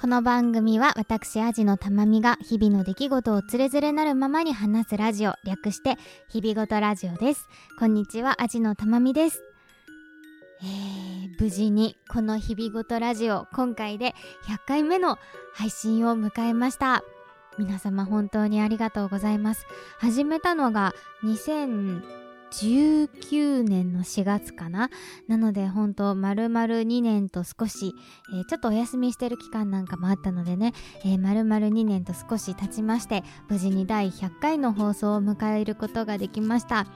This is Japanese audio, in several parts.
この番組は私アジのたまみが日々の出来事をつれづれなるままに話すラジオ略して日々ごとラジオです。こんにちはアジのたまみです。えー、無事にこの日々ごとラジオ今回で100回目の配信を迎えました。皆様本当にありがとうございます。始めたのが2000 19年の4月かな。なので本当丸々2年と少し、えー、ちょっとお休みしてる期間なんかもあったのでね、えー、丸々2年と少し経ちまして無事に第100回の放送を迎えることができました。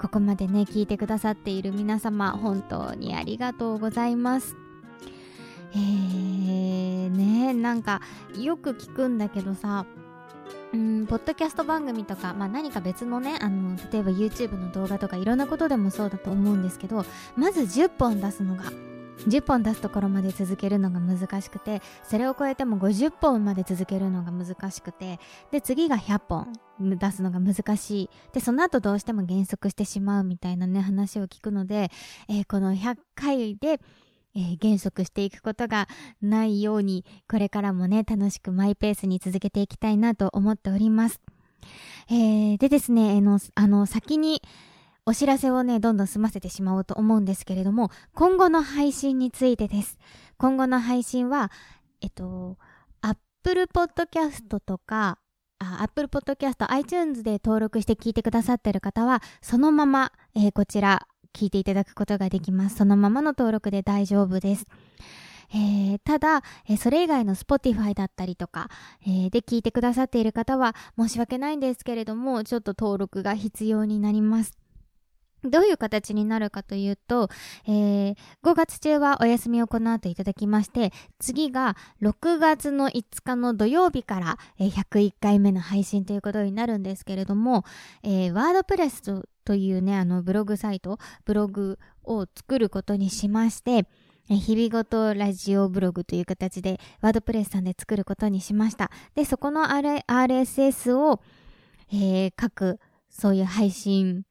ここまでね聞いてくださっている皆様本当にありがとうございます。えー、ねなんかよく聞くんだけどさうんポッドキャスト番組とか、まあ、何か別のねあの例えば YouTube の動画とかいろんなことでもそうだと思うんですけどまず10本出すのが10本出すところまで続けるのが難しくてそれを超えても50本まで続けるのが難しくてで次が100本出すのが難しい。でその後どうしても減速してしまうみたいなね話を聞くので、えー、この100回でえー、減速していくことがないように、これからもね、楽しくマイペースに続けていきたいなと思っております。えー、でですね、あの、あの、先に、お知らせをね、どんどん済ませてしまおうと思うんですけれども、今後の配信についてです。今後の配信は、えっと、Apple Podcast とか、あ Apple Podcast、iTunes で登録して聞いてくださってる方は、そのまま、えー、こちら、聞いていただくことができます。そのままの登録で大丈夫です。えー、ただ、えー、それ以外の Spotify だったりとか、えー、で聞いてくださっている方は申し訳ないんですけれども、ちょっと登録が必要になります。どういう形になるかというと、えー、5月中はお休みをこの後いただきまして、次が6月の5日の土曜日から、えー、101回目の配信ということになるんですけれども、えー、ワードプレスというね、あのブログサイト、ブログを作ることにしまして、日々ごとラジオブログという形でワードプレスさんで作ることにしました。で、そこの RSS を、えー、各そういう配信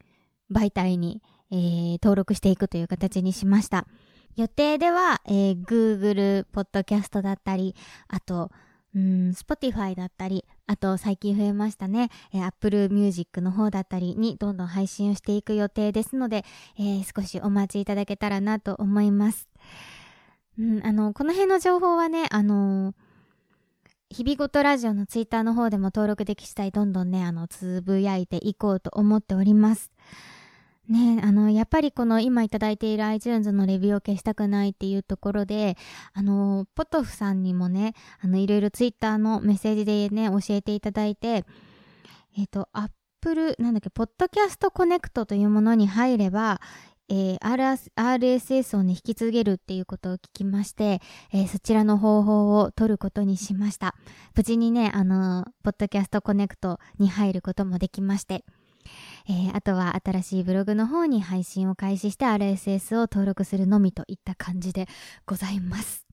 媒体に、えー、登録していくという形にしました。予定では、えー、Google ポッドキャストだったり、あと、うん、Spotify だったり、あと最近増えましたね、えー、Apple Music の方だったりにどんどん配信をしていく予定ですので、えー、少しお待ちいただけたらなと思います。うん、あの、この辺の情報はね、あのー日々ごとラジオのツイッターの方でも登録でき次第どんどんね、あの、つぶやいていこうと思っております。ねあの、やっぱりこの今いただいている iTunes のレビューを消したくないっていうところで、あの、ポトフさんにもね、あの、いろいろ Twitter のメッセージでね、教えていただいて、えっ、ー、と、Apple、なんだっけ、ポッドキャストコネクトというものに入れば、えー、RS RSS をね、引き継げるっていうことを聞きまして、えー、そちらの方法を取ることにしました。無事にね、あのポッドキャストコネクトに入ることもできまして、えー、あとは新しいブログの方に配信を開始して RSS を登録するのみといった感じでございます。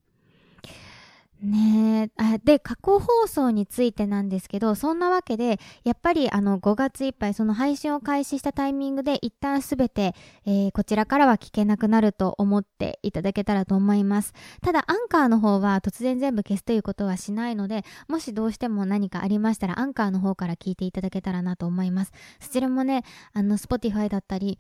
ねえ。で、過去放送についてなんですけど、そんなわけで、やっぱりあの5月いっぱいその配信を開始したタイミングで一旦すべて、えー、こちらからは聞けなくなると思っていただけたらと思います。ただ、アンカーの方は突然全部消すということはしないので、もしどうしても何かありましたら、アンカーの方から聞いていただけたらなと思います。そちらもね、あの、Spotify だったり、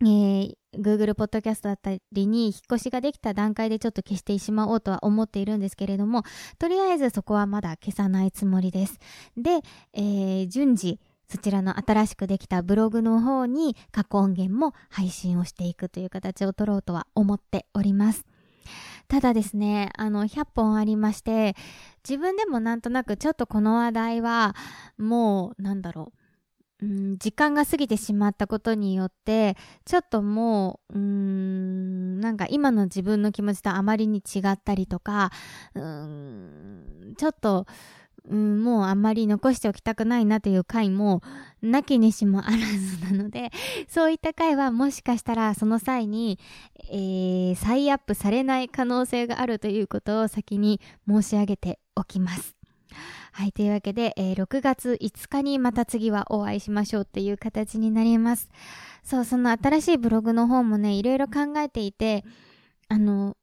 えー、Google Podcast だったりに引っ越しができた段階でちょっと消してしまおうとは思っているんですけれども、とりあえずそこはまだ消さないつもりです。で、えー、順次、そちらの新しくできたブログの方に過去音源も配信をしていくという形を取ろうとは思っております。ただですね、あの、100本ありまして、自分でもなんとなくちょっとこの話題は、もう、なんだろう、うん、時間が過ぎてしまったことによって、ちょっともう、うん、なんか今の自分の気持ちとあまりに違ったりとか、うん、ちょっと、うん、もうあんまり残しておきたくないなという回も、なきにしもあらずなので、そういった回はもしかしたらその際に、えー、再アップされない可能性があるということを先に申し上げておきます。はい、というわけで、えー、6月5日にまた次はお会いしましょうっていう形になります。そう、その新しいブログの方もね、いろいろ考えていて、あの、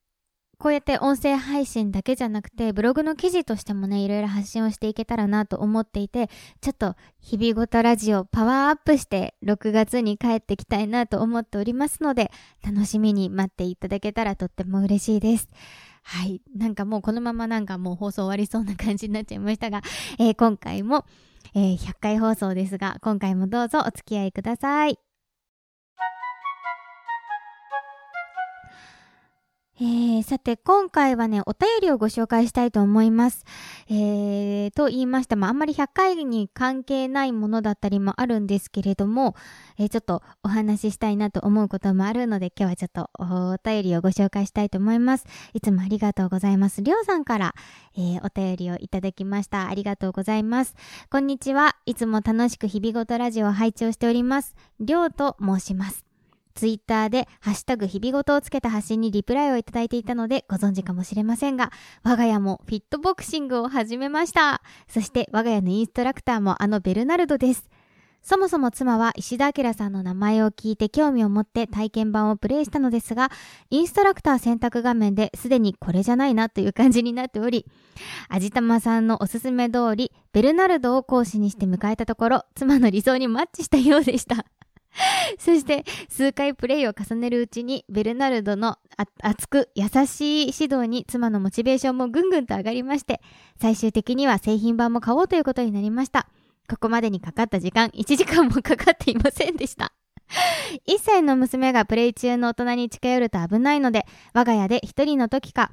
こうやって音声配信だけじゃなくて、ブログの記事としてもね、いろいろ発信をしていけたらなと思っていて、ちょっと日々ごとラジオパワーアップして6月に帰ってきたいなと思っておりますので、楽しみに待っていただけたらとっても嬉しいです。はい。なんかもうこのままなんかもう放送終わりそうな感じになっちゃいましたが、えー、今回も、えー、100回放送ですが、今回もどうぞお付き合いください。えー、さて、今回はね、お便りをご紹介したいと思います。えー、と言いましても、あんまり100回に関係ないものだったりもあるんですけれども、えー、ちょっとお話ししたいなと思うこともあるので、今日はちょっとお便りをご紹介したいと思います。いつもありがとうございます。りょうさんから、えー、お便りをいただきました。ありがとうございます。こんにちは。いつも楽しく日々ごとラジオを拝聴しております。りょうと申します。ツイッターでハッシュタグ日々ごとをつけた発信にリプライをいただいていたのでご存知かもしれませんが、我が家もフィットボクシングを始めました。そして我が家のインストラクターもあのベルナルドです。そもそも妻は石田明さんの名前を聞いて興味を持って体験版をプレイしたのですが、インストラクター選択画面ですでにこれじゃないなという感じになっており、味玉さんのおすすめ通り、ベルナルドを講師にして迎えたところ、妻の理想にマッチしたようでした。そして数回プレイを重ねるうちにベルナルドの熱く優しい指導に妻のモチベーションもぐんぐんと上がりまして最終的には製品版も買おうということになりました。ここまでにかかった時間1時間もかかっていませんでした。1歳の娘がプレイ中の大人に近寄ると危ないので我が家で1人の時か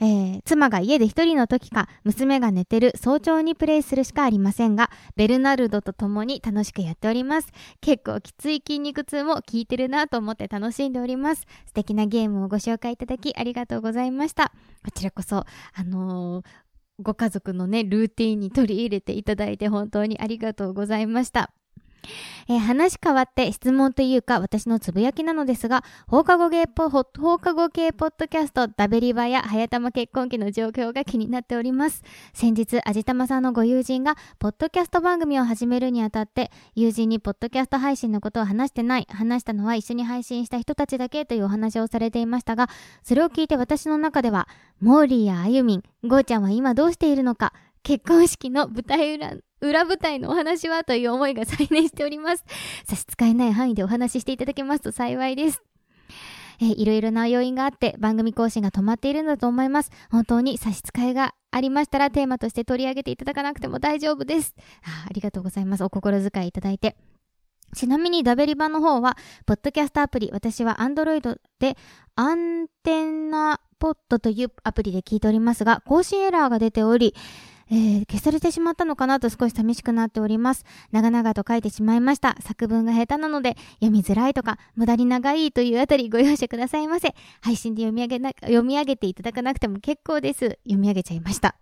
えー、妻が家で一人の時か、娘が寝てる早朝にプレイするしかありませんが、ベルナルドと共に楽しくやっております。結構きつい筋肉痛も効いてるなと思って楽しんでおります。素敵なゲームをご紹介いただきありがとうございました。こちらこそ、あのー、ご家族のね、ルーティンに取り入れていただいて本当にありがとうございました。えー、話変わって質問というか私のつぶやきなのですが、放課後系ポ放課後系ポッドキャストダベリバや早玉結婚期の状況が気になっております。先日、味玉さんのご友人が、ポッドキャスト番組を始めるにあたって、友人にポッドキャスト配信のことを話してない、話したのは一緒に配信した人たちだけというお話をされていましたが、それを聞いて私の中では、モーリーやあゆみん、ゴーちゃんは今どうしているのか、結婚式の舞台裏裏舞台のお話はという思いが再燃しております。差し支えない範囲でお話ししていただけますと幸いです。えー、いろいろな要因があって番組更新が止まっているんだと思います。本当に差し支えがありましたらテーマとして取り上げていただかなくても大丈夫です。あありがとうございます。お心遣いいただいて。ちなみにダベリ版の方は、ポッドキャストアプリ、私は Android でアンテナポッドというアプリで聞いておりますが、更新エラーが出ており、えー、消されてしまったのかなと少し寂しくなっております。長々と書いてしまいました。作文が下手なので、読みづらいとか、無駄に長いというあたりご容赦くださいませ。配信で読み上げな、読み上げていただかなくても結構です。読み上げちゃいました。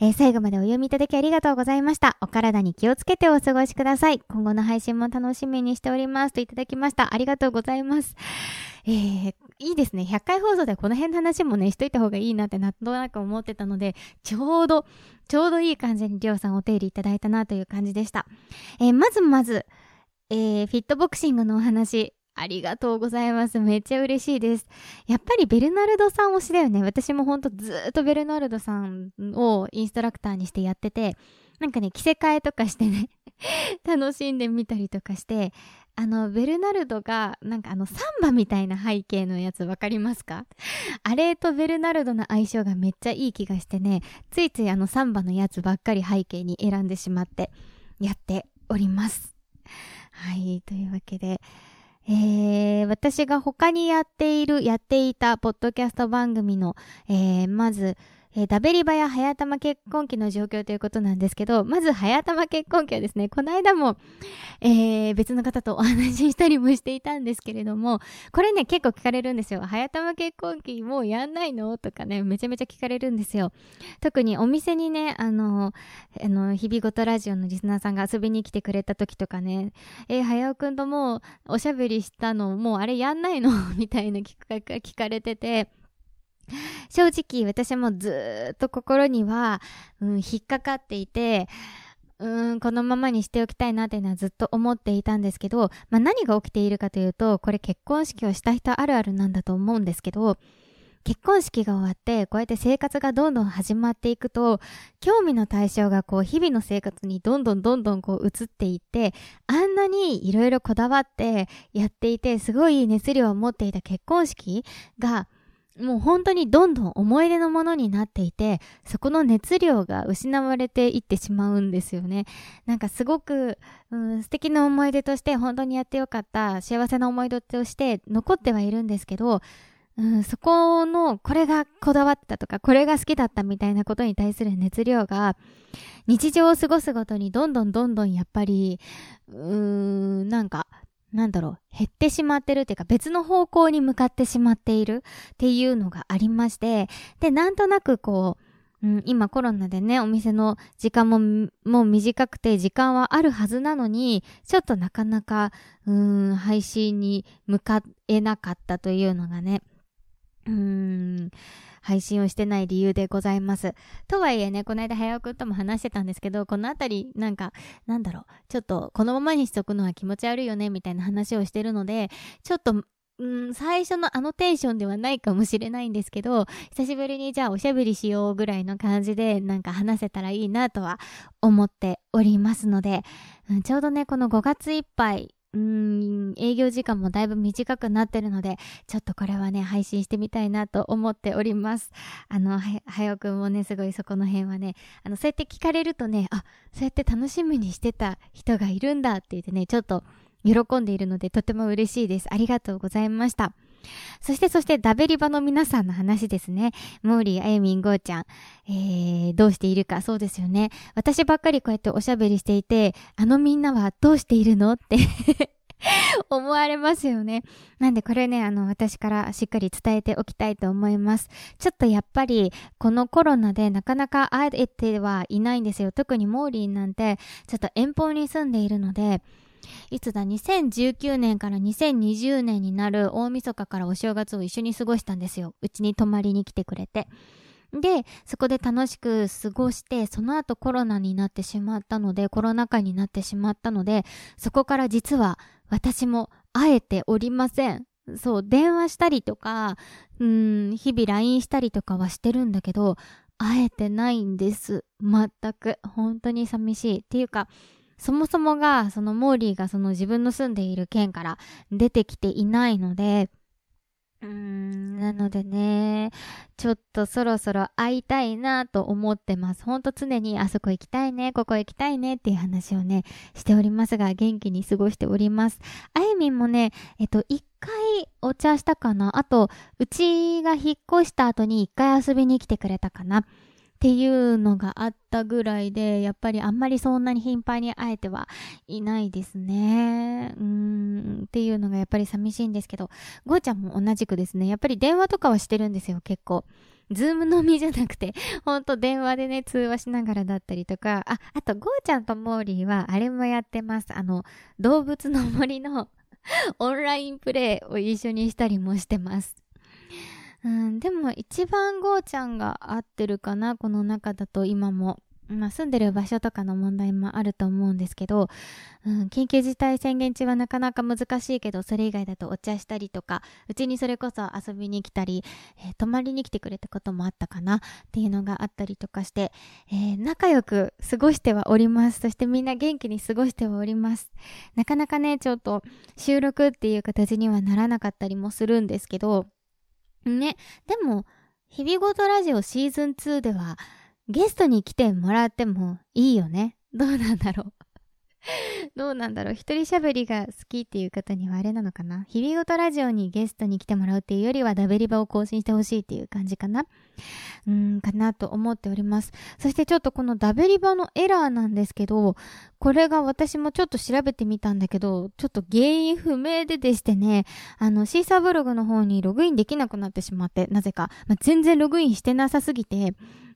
えー、最後までお読みいただきありがとうございました。お体に気をつけてお過ごしください。今後の配信も楽しみにしております。といただきました。ありがとうございます。えー、いいですね。100回放送でこの辺の話もね、しといた方がいいなってなんとなく思ってたので、ちょうど、ちょうどいい感じにりょうさんお手入れいただいたなという感じでした。えー、まずまず、えー、フィットボクシングのお話、ありがとうございます。めっちゃ嬉しいです。やっぱりベルナルドさん推しだよね。私もほんとずっとベルナルドさんをインストラクターにしてやってて、なんかね、着せ替えとかしてね 楽しんでみたりとかして、あの、ベルナルドが、なんかあの、サンバみたいな背景のやつわかりますか？あれとベルナルドの相性がめっちゃいい気がしてね、ついついあの、サンバのやつばっかり背景に選んでしまって、やっております。はい、というわけで、えー、私が他にやっている、やっていたポッドキャスト番組の、えー、まず、えー、ダベリバや早玉結婚期の状況ということなんですけど、まず早玉結婚期はですね、この間も、えー、別の方とお話ししたりもしていたんですけれども、これね、結構聞かれるんですよ。早玉結婚期もうやんないの？とかね、めちゃめちゃ聞かれるんですよ。特にお店にね、あの、あの、日々ごとラジオのリスナーさんが遊びに来てくれた時とかね、えー、早尾くんともうおしゃべりしたの、もうあれやんないの？みたいな聞か聞かれてて、正直私もずっと心には、うん、引っかかっていて、うん、このままにしておきたいなっていうのはずっと思っていたんですけど、まあ、何が起きているかというと、これ結婚式をした人あるあるなんだと思うんですけど、結婚式が終わってこうやって生活がどんどん始まっていくと興味の対象がこう日々の生活にどんどんどんどんこう移っていってあんなにいろいろこだわってやっていてすごい熱量を持っていた結婚式がもう本当にどんどん思い出のものになっていて、そこの熱量が失われていってしまうんですよね。なんかすごく、うん、素敵な思い出として本当にやってよかった幸せな思い出として残ってはいるんですけど、うん、そこのこれがこだわったとかこれが好きだったみたいなことに対する熱量が日常を過ごすごとにどんどんどんどんやっぱりうーんなんかなんだろう、減ってしまってるっていうか別の方向に向かってしまっているっていうのがありまして、で、なんとなくこう、うん、今コロナでね、お店の時間ももう短くて時間はあるはずなのに、ちょっとなかなか、うん、配信に向かえなかったというのがね、うーん、配信をしてない理由でございます。とはいえね、この間早尾くんとも話してたんですけど、このあたり、なんか、なんだろう、ちょっとこのままにしとくのは気持ち悪いよね、みたいな話をしてるので、ちょっと、うん、最初のあのテンションではないかもしれないんですけど、久しぶりにじゃあおしゃべりしようぐらいの感じでなんか話せたらいいなとは思っておりますので、うん、ちょうどね、この5月いっぱい、うん、営業時間もだいぶ短くなってるので、ちょっとこれはね、配信してみたいなと思っております。あの、は、はよくんもね、すごいそこの辺はね、あの、そうやって聞かれるとね、あ、そうやって楽しみにしてた人がいるんだって言ってね、ちょっと喜んでいるので、とても嬉しいです。ありがとうございました。そして、そして、ダベリバの皆さんの話ですね。モーリー、あゆみん、ごーちゃん。えー、どうしているか、そうですよね。私ばっかりこうやっておしゃべりしていて、あのみんなはどうしているのって 思われますよね。なんでこれね、あの、私からしっかり伝えておきたいと思います。ちょっとやっぱり、このコロナでなかなか会えてはいないんですよ。特にモーリーなんて、ちょっと遠方に住んでいるので、いつだ、2019年から2020年になる大晦日からお正月を一緒に過ごしたんですよ。うちに泊まりに来てくれて。で、そこで楽しく過ごして、その後コロナになってしまったので、コロナ禍になってしまったので、そこから実は私も会えておりません。そう、電話したりとか、うん、日々 LINE したりとかはしてるんだけど、会えてないんです。全く。本当に寂しい。っていうか、そもそもが、そのモーリーがその自分の住んでいる県から出てきていないので、うーん、なのでね、ちょっとそろそろ会いたいなと思ってます。ほんと常にあそこ行きたいね、ここ行きたいねっていう話をね、しておりますが、元気に過ごしております。あゆみんもね、えっと、一回お茶したかな？あと、うちが引っ越した後に一回遊びに来てくれたかな？っていうのがあったぐらいで、やっぱりあんまりそんなに頻繁に会えてはいないですね。うーん、っていうのがやっぱり寂しいんですけど、ゴーちゃんも同じくですね、やっぱり電話とかはしてるんですよ、結構。 Zoom のみじゃなくて、ほんと電話でね、通話しながらだったりとか、あ、あと、ゴーちゃんとモーリーは、あれもやってます。あの、動物の森の オンラインプレイを一緒にしたりもしてます。うん、でも一番ゴーちゃんが合ってるかな、この中だと今も。まあ、住んでる場所とかの問題もあると思うんですけど、うん、緊急事態宣言中はなかなか難しいけど、それ以外だとお茶したりとか、うちにそれこそ遊びに来たり、えー、泊まりに来てくれたこともあったかなっていうのがあったりとかして、えー、仲良く過ごしてはおります。そしてみんな元気に過ごしてはおります。なかなかね、ちょっと収録っていう形にはならなかったりもするんですけど、ね。でも、日々ごとラジオシーズン2では、ゲストに来てもらってもいいよね。どうなんだろう。どうなんだろう。一人喋りが好きっていう方にはあれなのかな。日々ごとラジオにゲストに来てもらうっていうよりはダベリバを更新してほしいっていう感じかな。うん、かなと思っております。そしてちょっとこのダベリバのエラーなんですけど、これが私もちょっと調べてみたんだけど、ちょっと原因不明ででしてね、あの、シーサーブログの方にログインできなくなってしまって、なぜか、まあ、全然ログインしてなさすぎて、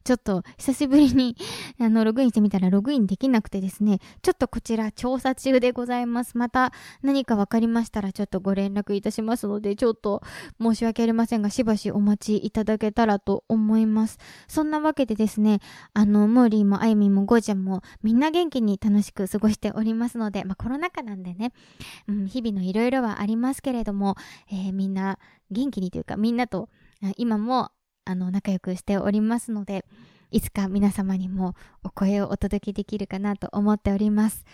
ちょっと久しぶりに あの、ログインしてみたらログインできなくてですね、ちょっとこちら調査中でございます。また何かわかりましたらちょっとご連絡いたしますので、ちょっと申し訳ありませんが、しばしお待ちいただけたらと思います。そんなわけでですね、あの、モーリーもあゆみもゴーちゃんもみんな元気に楽しく過ごしておりますので、まあコロナ禍なんでね、うん、日々のいろいろはありますけれども、えー、みんな元気にというかみんなと今も、あの、仲良くしておりますので、いつか皆様にもお声をお届けできるかなと思っております。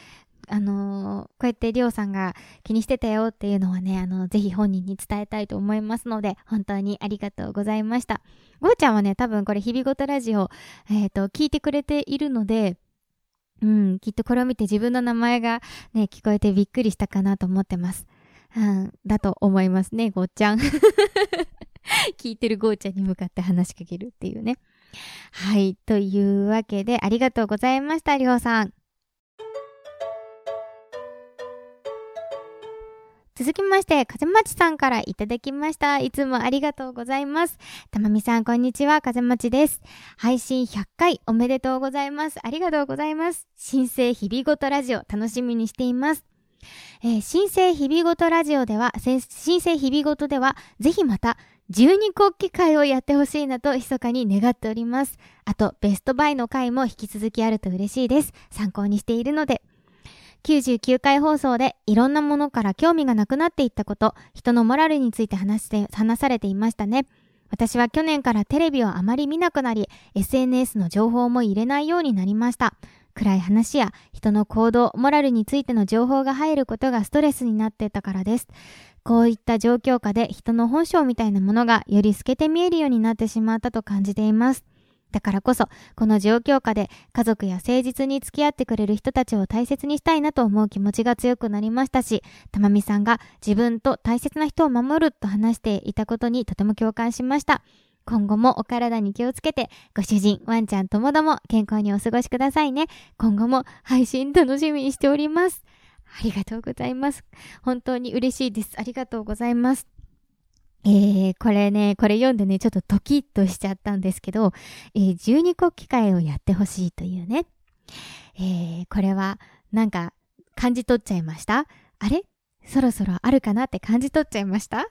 あの、こうやってりょうさんが気にしてたよっていうのはね、あの、ぜひ本人に伝えたいと思いますので、本当にありがとうございました。ごーちゃんはね、多分これ日々ごとラジオ、えっ、ー、と、聞いてくれているので、うん、きっとこれを見て自分の名前がね、聞こえてびっくりしたかなと思ってます。うん、だと思いますね、ごーちゃん。聞いてるごーちゃんに向かって話しかけるっていうね。はい。というわけで、ありがとうございました、りょうさん。続きまして、風町さんからいただきました。いつもありがとうございます。たまみさん、こんにちは。風町です。配信100回おめでとうございます。ありがとうございます。新生日々ごとラジオ楽しみにしています。えー、新生日々ごとラジオでは、新生日々ごとでは、ぜひまた、十二国旗会をやってほしいなと密かに願っております。あと、ベストバイの会も引き続きあると嬉しいです。参考にしているので。99回放送でいろんなものから興味がなくなっていったこと、人のモラルについて話して、話されていましたね。私は去年からテレビをあまり見なくなり、SNS の情報も入れないようになりました。暗い話や人の行動、モラルについての情報が入ることがストレスになってたからです。こういった状況下で人の本性みたいなものがより透けて見えるようになってしまったと感じています。だからこそ、この状況下で家族や誠実に付き合ってくれる人たちを大切にしたいなと思う気持ちが強くなりましたし、たまみさんが自分と大切な人を守ると話していたことにとても共感しました。今後もお体に気をつけて、ご主人、ワンちゃんともども健康にお過ごしくださいね。今後も配信楽しみにしております。ありがとうございます。本当に嬉しいです。ありがとうございます。えー、これね、これ読んでね、ちょっとドキッとしちゃったんですけど、えー、十二国旗会をやってほしいというね。えー、これは、なんか、感じ取っちゃいました？あれ？そろそろあるかなって感じ取っちゃいました？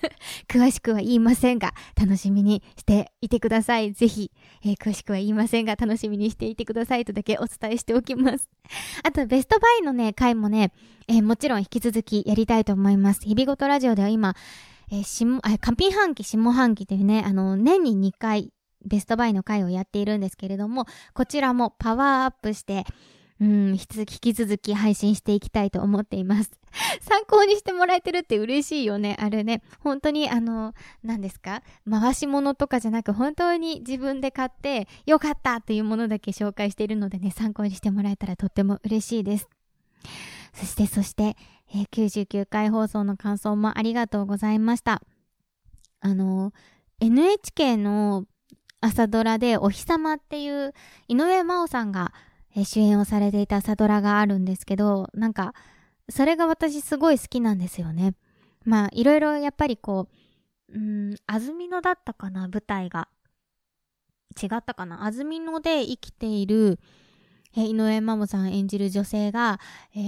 詳しくは言いませんが、楽しみにしていてください。ぜひ、えー、詳しくは言いませんが、楽しみにしていてくださいとだけお伝えしておきます。あと、ベストバイのね、回もね、えー、もちろん引き続きやりたいと思います。日々ごとラジオでは今、えー、下、あ、上半期、下半期というね、あの、年に2回、ベストバイの回をやっているんですけれども、こちらもパワーアップして、うん、引き続き配信していきたいと思っています。参考にしてもらえてるって嬉しいよね。あれね、本当にあの、何ですか？回し物とかじゃなく、本当に自分で買って、よかったっていうものだけ紹介しているのでね、参考にしてもらえたらとっても嬉しいです。そして、そして、えー、99回放送の感想もありがとうございました。あの、NHK の朝ドラでお日様っていう井上真央さんがえ主演をされていた朝ドラがあるんですけど、なんか、それが私すごい好きなんですよね。まあ、いろいろやっぱりこう、うん、安曇野だったかな、舞台が。違ったかな？安曇野で生きている、え井上真央さん演じる女性が、え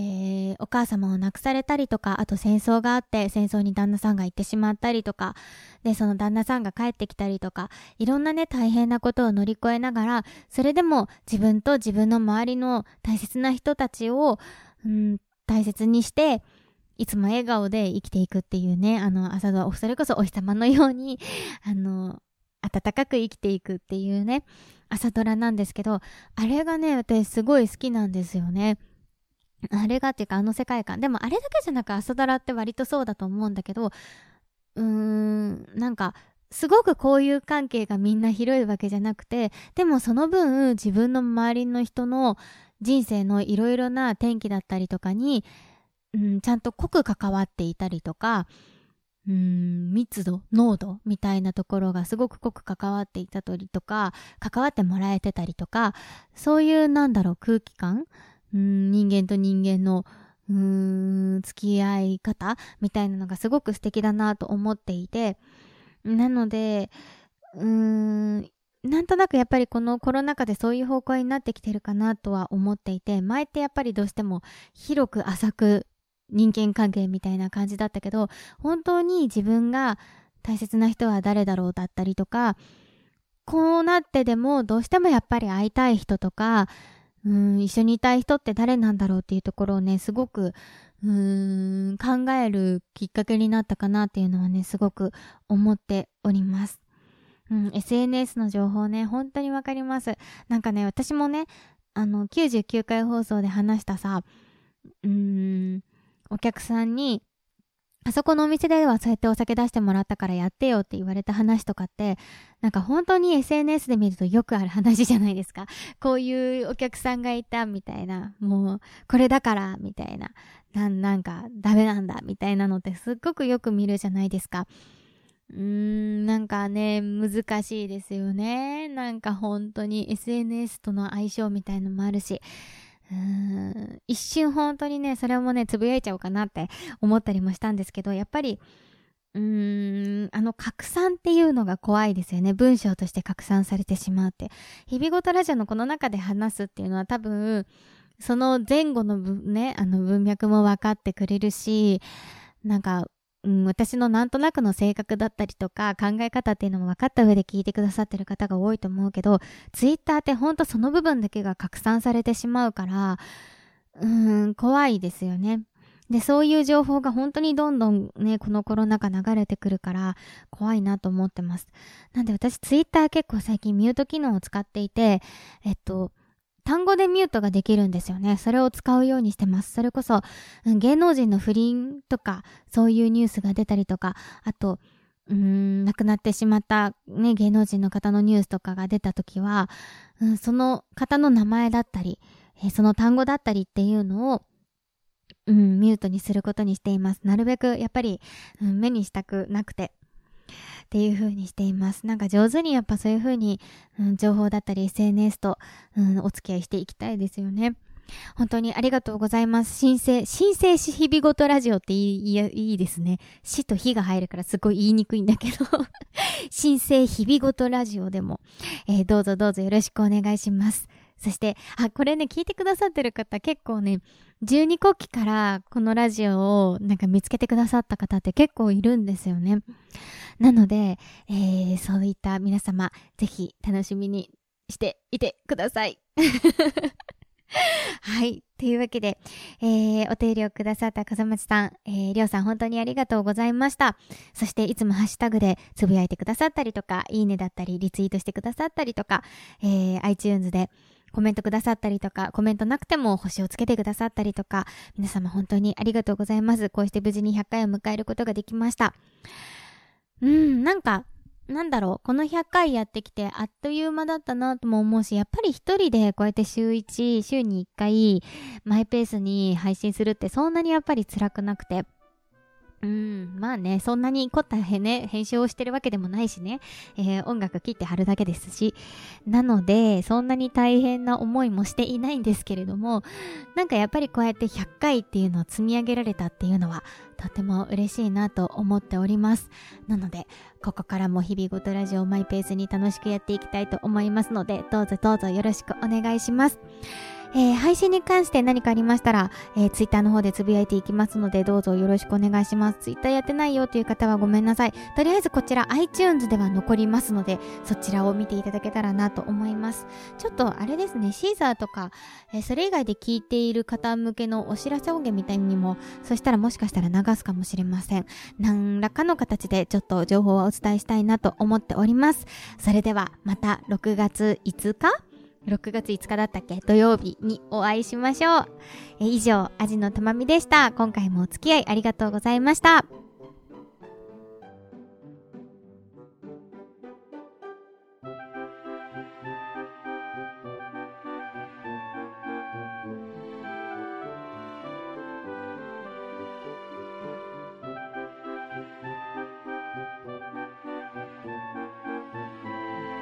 ー、お母様を亡くされたりとか、あと戦争があって戦争に旦那さんが行ってしまったりとか、で、その旦那さんが帰ってきたりとか、いろんなね、大変なことを乗り越えながら、それでも自分と自分の周りの大切な人たちを、うん、大切にして、いつも笑顔で生きていくっていうね、あの、朝ドラ、それこそお日様のように、あの、温かく生きていくっていうね、朝ドラなんですけど、あれがね、私すごい好きなんですよね。あれがっていうかあの世界観。でもあれだけじゃなく朝ドラって割とそうだと思うんだけど、うーん、なんか、すごく交友関係がみんな広いわけじゃなくて、でもその分自分の周りの人の人生のいろいろな転機だったりとかに、うん、ちゃんと濃く関わっていたりとか、うん、密度、濃度みたいなところがすごく濃く関わっていたりとか、関わってもらえてたりとか、そういうなんだろう、空気感、うん、人間と人間の、うーん、付き合い方みたいなのがすごく素敵だなと思っていて、なので、うーん、なんとなくやっぱりこのコロナ禍でそういう方向になってきてるかなとは思っていて、前ってやっぱりどうしても広く浅く人間関係みたいな感じだったけど、本当に自分が大切な人は誰だろうだったりとか、こうなってでもどうしてもやっぱり会いたい人とか、うん、一緒にいたい人って誰なんだろうっていうところをね、すごく、うん、考えるきっかけになったかなっていうのはね、すごく思っております。うん、SNS の情報ね、本当にわかります。なんかね、私もね、あの、99回放送で話したさ、うーん、お客さんに、あそこのお店ではそうやってお酒出してもらったからやってよって言われた話とかって、なんか本当に SNS で見るとよくある話じゃないですか。こういうお客さんがいたみたいな、もうこれだからみたいな、なんなんかダメなんだみたいなのってすっごくよく見るじゃないですか。うーん、なんかね、難しいですよね。なんか本当に SNS との相性みたいのもあるし。うん一瞬本当にね、それもね、つぶやいちゃおうかなって思ったりもしたんですけど、やっぱり、うーん、あの拡散っていうのが怖いですよね。文章として拡散されてしまうって。日々ごとラジオのこの中で話すっていうのは多分、その前後のね、あの文脈も分かってくれるし、なんかうん、私のなんとなくの性格だったりとか考え方っていうのも分かった上で聞いてくださってる方が多いと思うけど、ツイッターってほんとその部分だけが拡散されてしまうから、うん、怖いですよね。で、そういう情報が本当にどんどんね、このコロナ禍流れてくるから怖いなと思ってます。なんで私ツイッター結構最近ミュート機能を使っていて、えっと、単語でミュートができるんですよね。それを使うようにしてます。それこそ、うん、芸能人の不倫とか、そういうニュースが出たりとか、あと、うーん、亡くなってしまったね、芸能人の方のニュースとかが出た時は、うん、その方の名前だったり、えー、その単語だったりっていうのを、うん、ミュートにすることにしています。なるべくやっぱり、うん、目にしたくなくて。っていう風にしています。なんか上手にやっぱそういう風に、うん、情報だったり SNS と、うん、お付き合いしていきたいですよね。本当にありがとうございます。申請、申請し日々ごとラジオっていい、いいですね。死と火が入るからすごい言いにくいんだけど 申請日々ごとラジオでも、えー、どうぞどうぞよろしくお願いします。そして、あ、これね、聞いてくださってる方結構ね、12国旗からこのラジオをなんか見つけてくださった方って結構いるんですよね。なので、えー、そういった皆様、ぜひ楽しみにしていてください。はい。というわけで、えー、お手入れをくださった笠松さん、えー、りょうさん本当にありがとうございました。そしていつもハッシュタグでつぶやいてくださったりとか、いいねだったり、リツイートしてくださったりとか、えー、iTunes でコメントくださったりとか、コメントなくても星をつけてくださったりとか、皆様本当にありがとうございます。こうして無事に100回を迎えることができました。うん、なんか、なんだろう、この100回やってきてあっという間だったなとも思うし、やっぱり一人でこうやって週1、週に1回、マイペースに配信するってそんなにやっぱり辛くなくて、うん、まあね、そんなに凝ったね、編集をしてるわけでもないしね、えー、音楽切って貼るだけですし、なので、そんなに大変な思いもしていないんですけれども、なんかやっぱりこうやって100回っていうのを積み上げられたっていうのは、とても嬉しいなと思っております。なので、ここからも日々ごとラジオマイペースに楽しくやっていきたいと思いますので、どうぞどうぞよろしくお願いします。えー、配信に関して何かありましたら、えー、ツイッターの方でつぶやいていきますので、どうぞよろしくお願いします。ツイッターやってないよという方はごめんなさい。とりあえずこちら iTunes では残りますので、そちらを見ていただけたらなと思います。ちょっとあれですね、シーザーとか、えー、それ以外で聞いている方向けのお知らせ音源みたいにも、そしたらもしかしたら流すかもしれません。何らかの形でちょっと情報をお伝えしたいなと思っております。それではまた6月5日6月5日だったっけ？土曜日にお会いしましょう。え以上、アジのたまみでした。今回もお付き合いありがとうございました。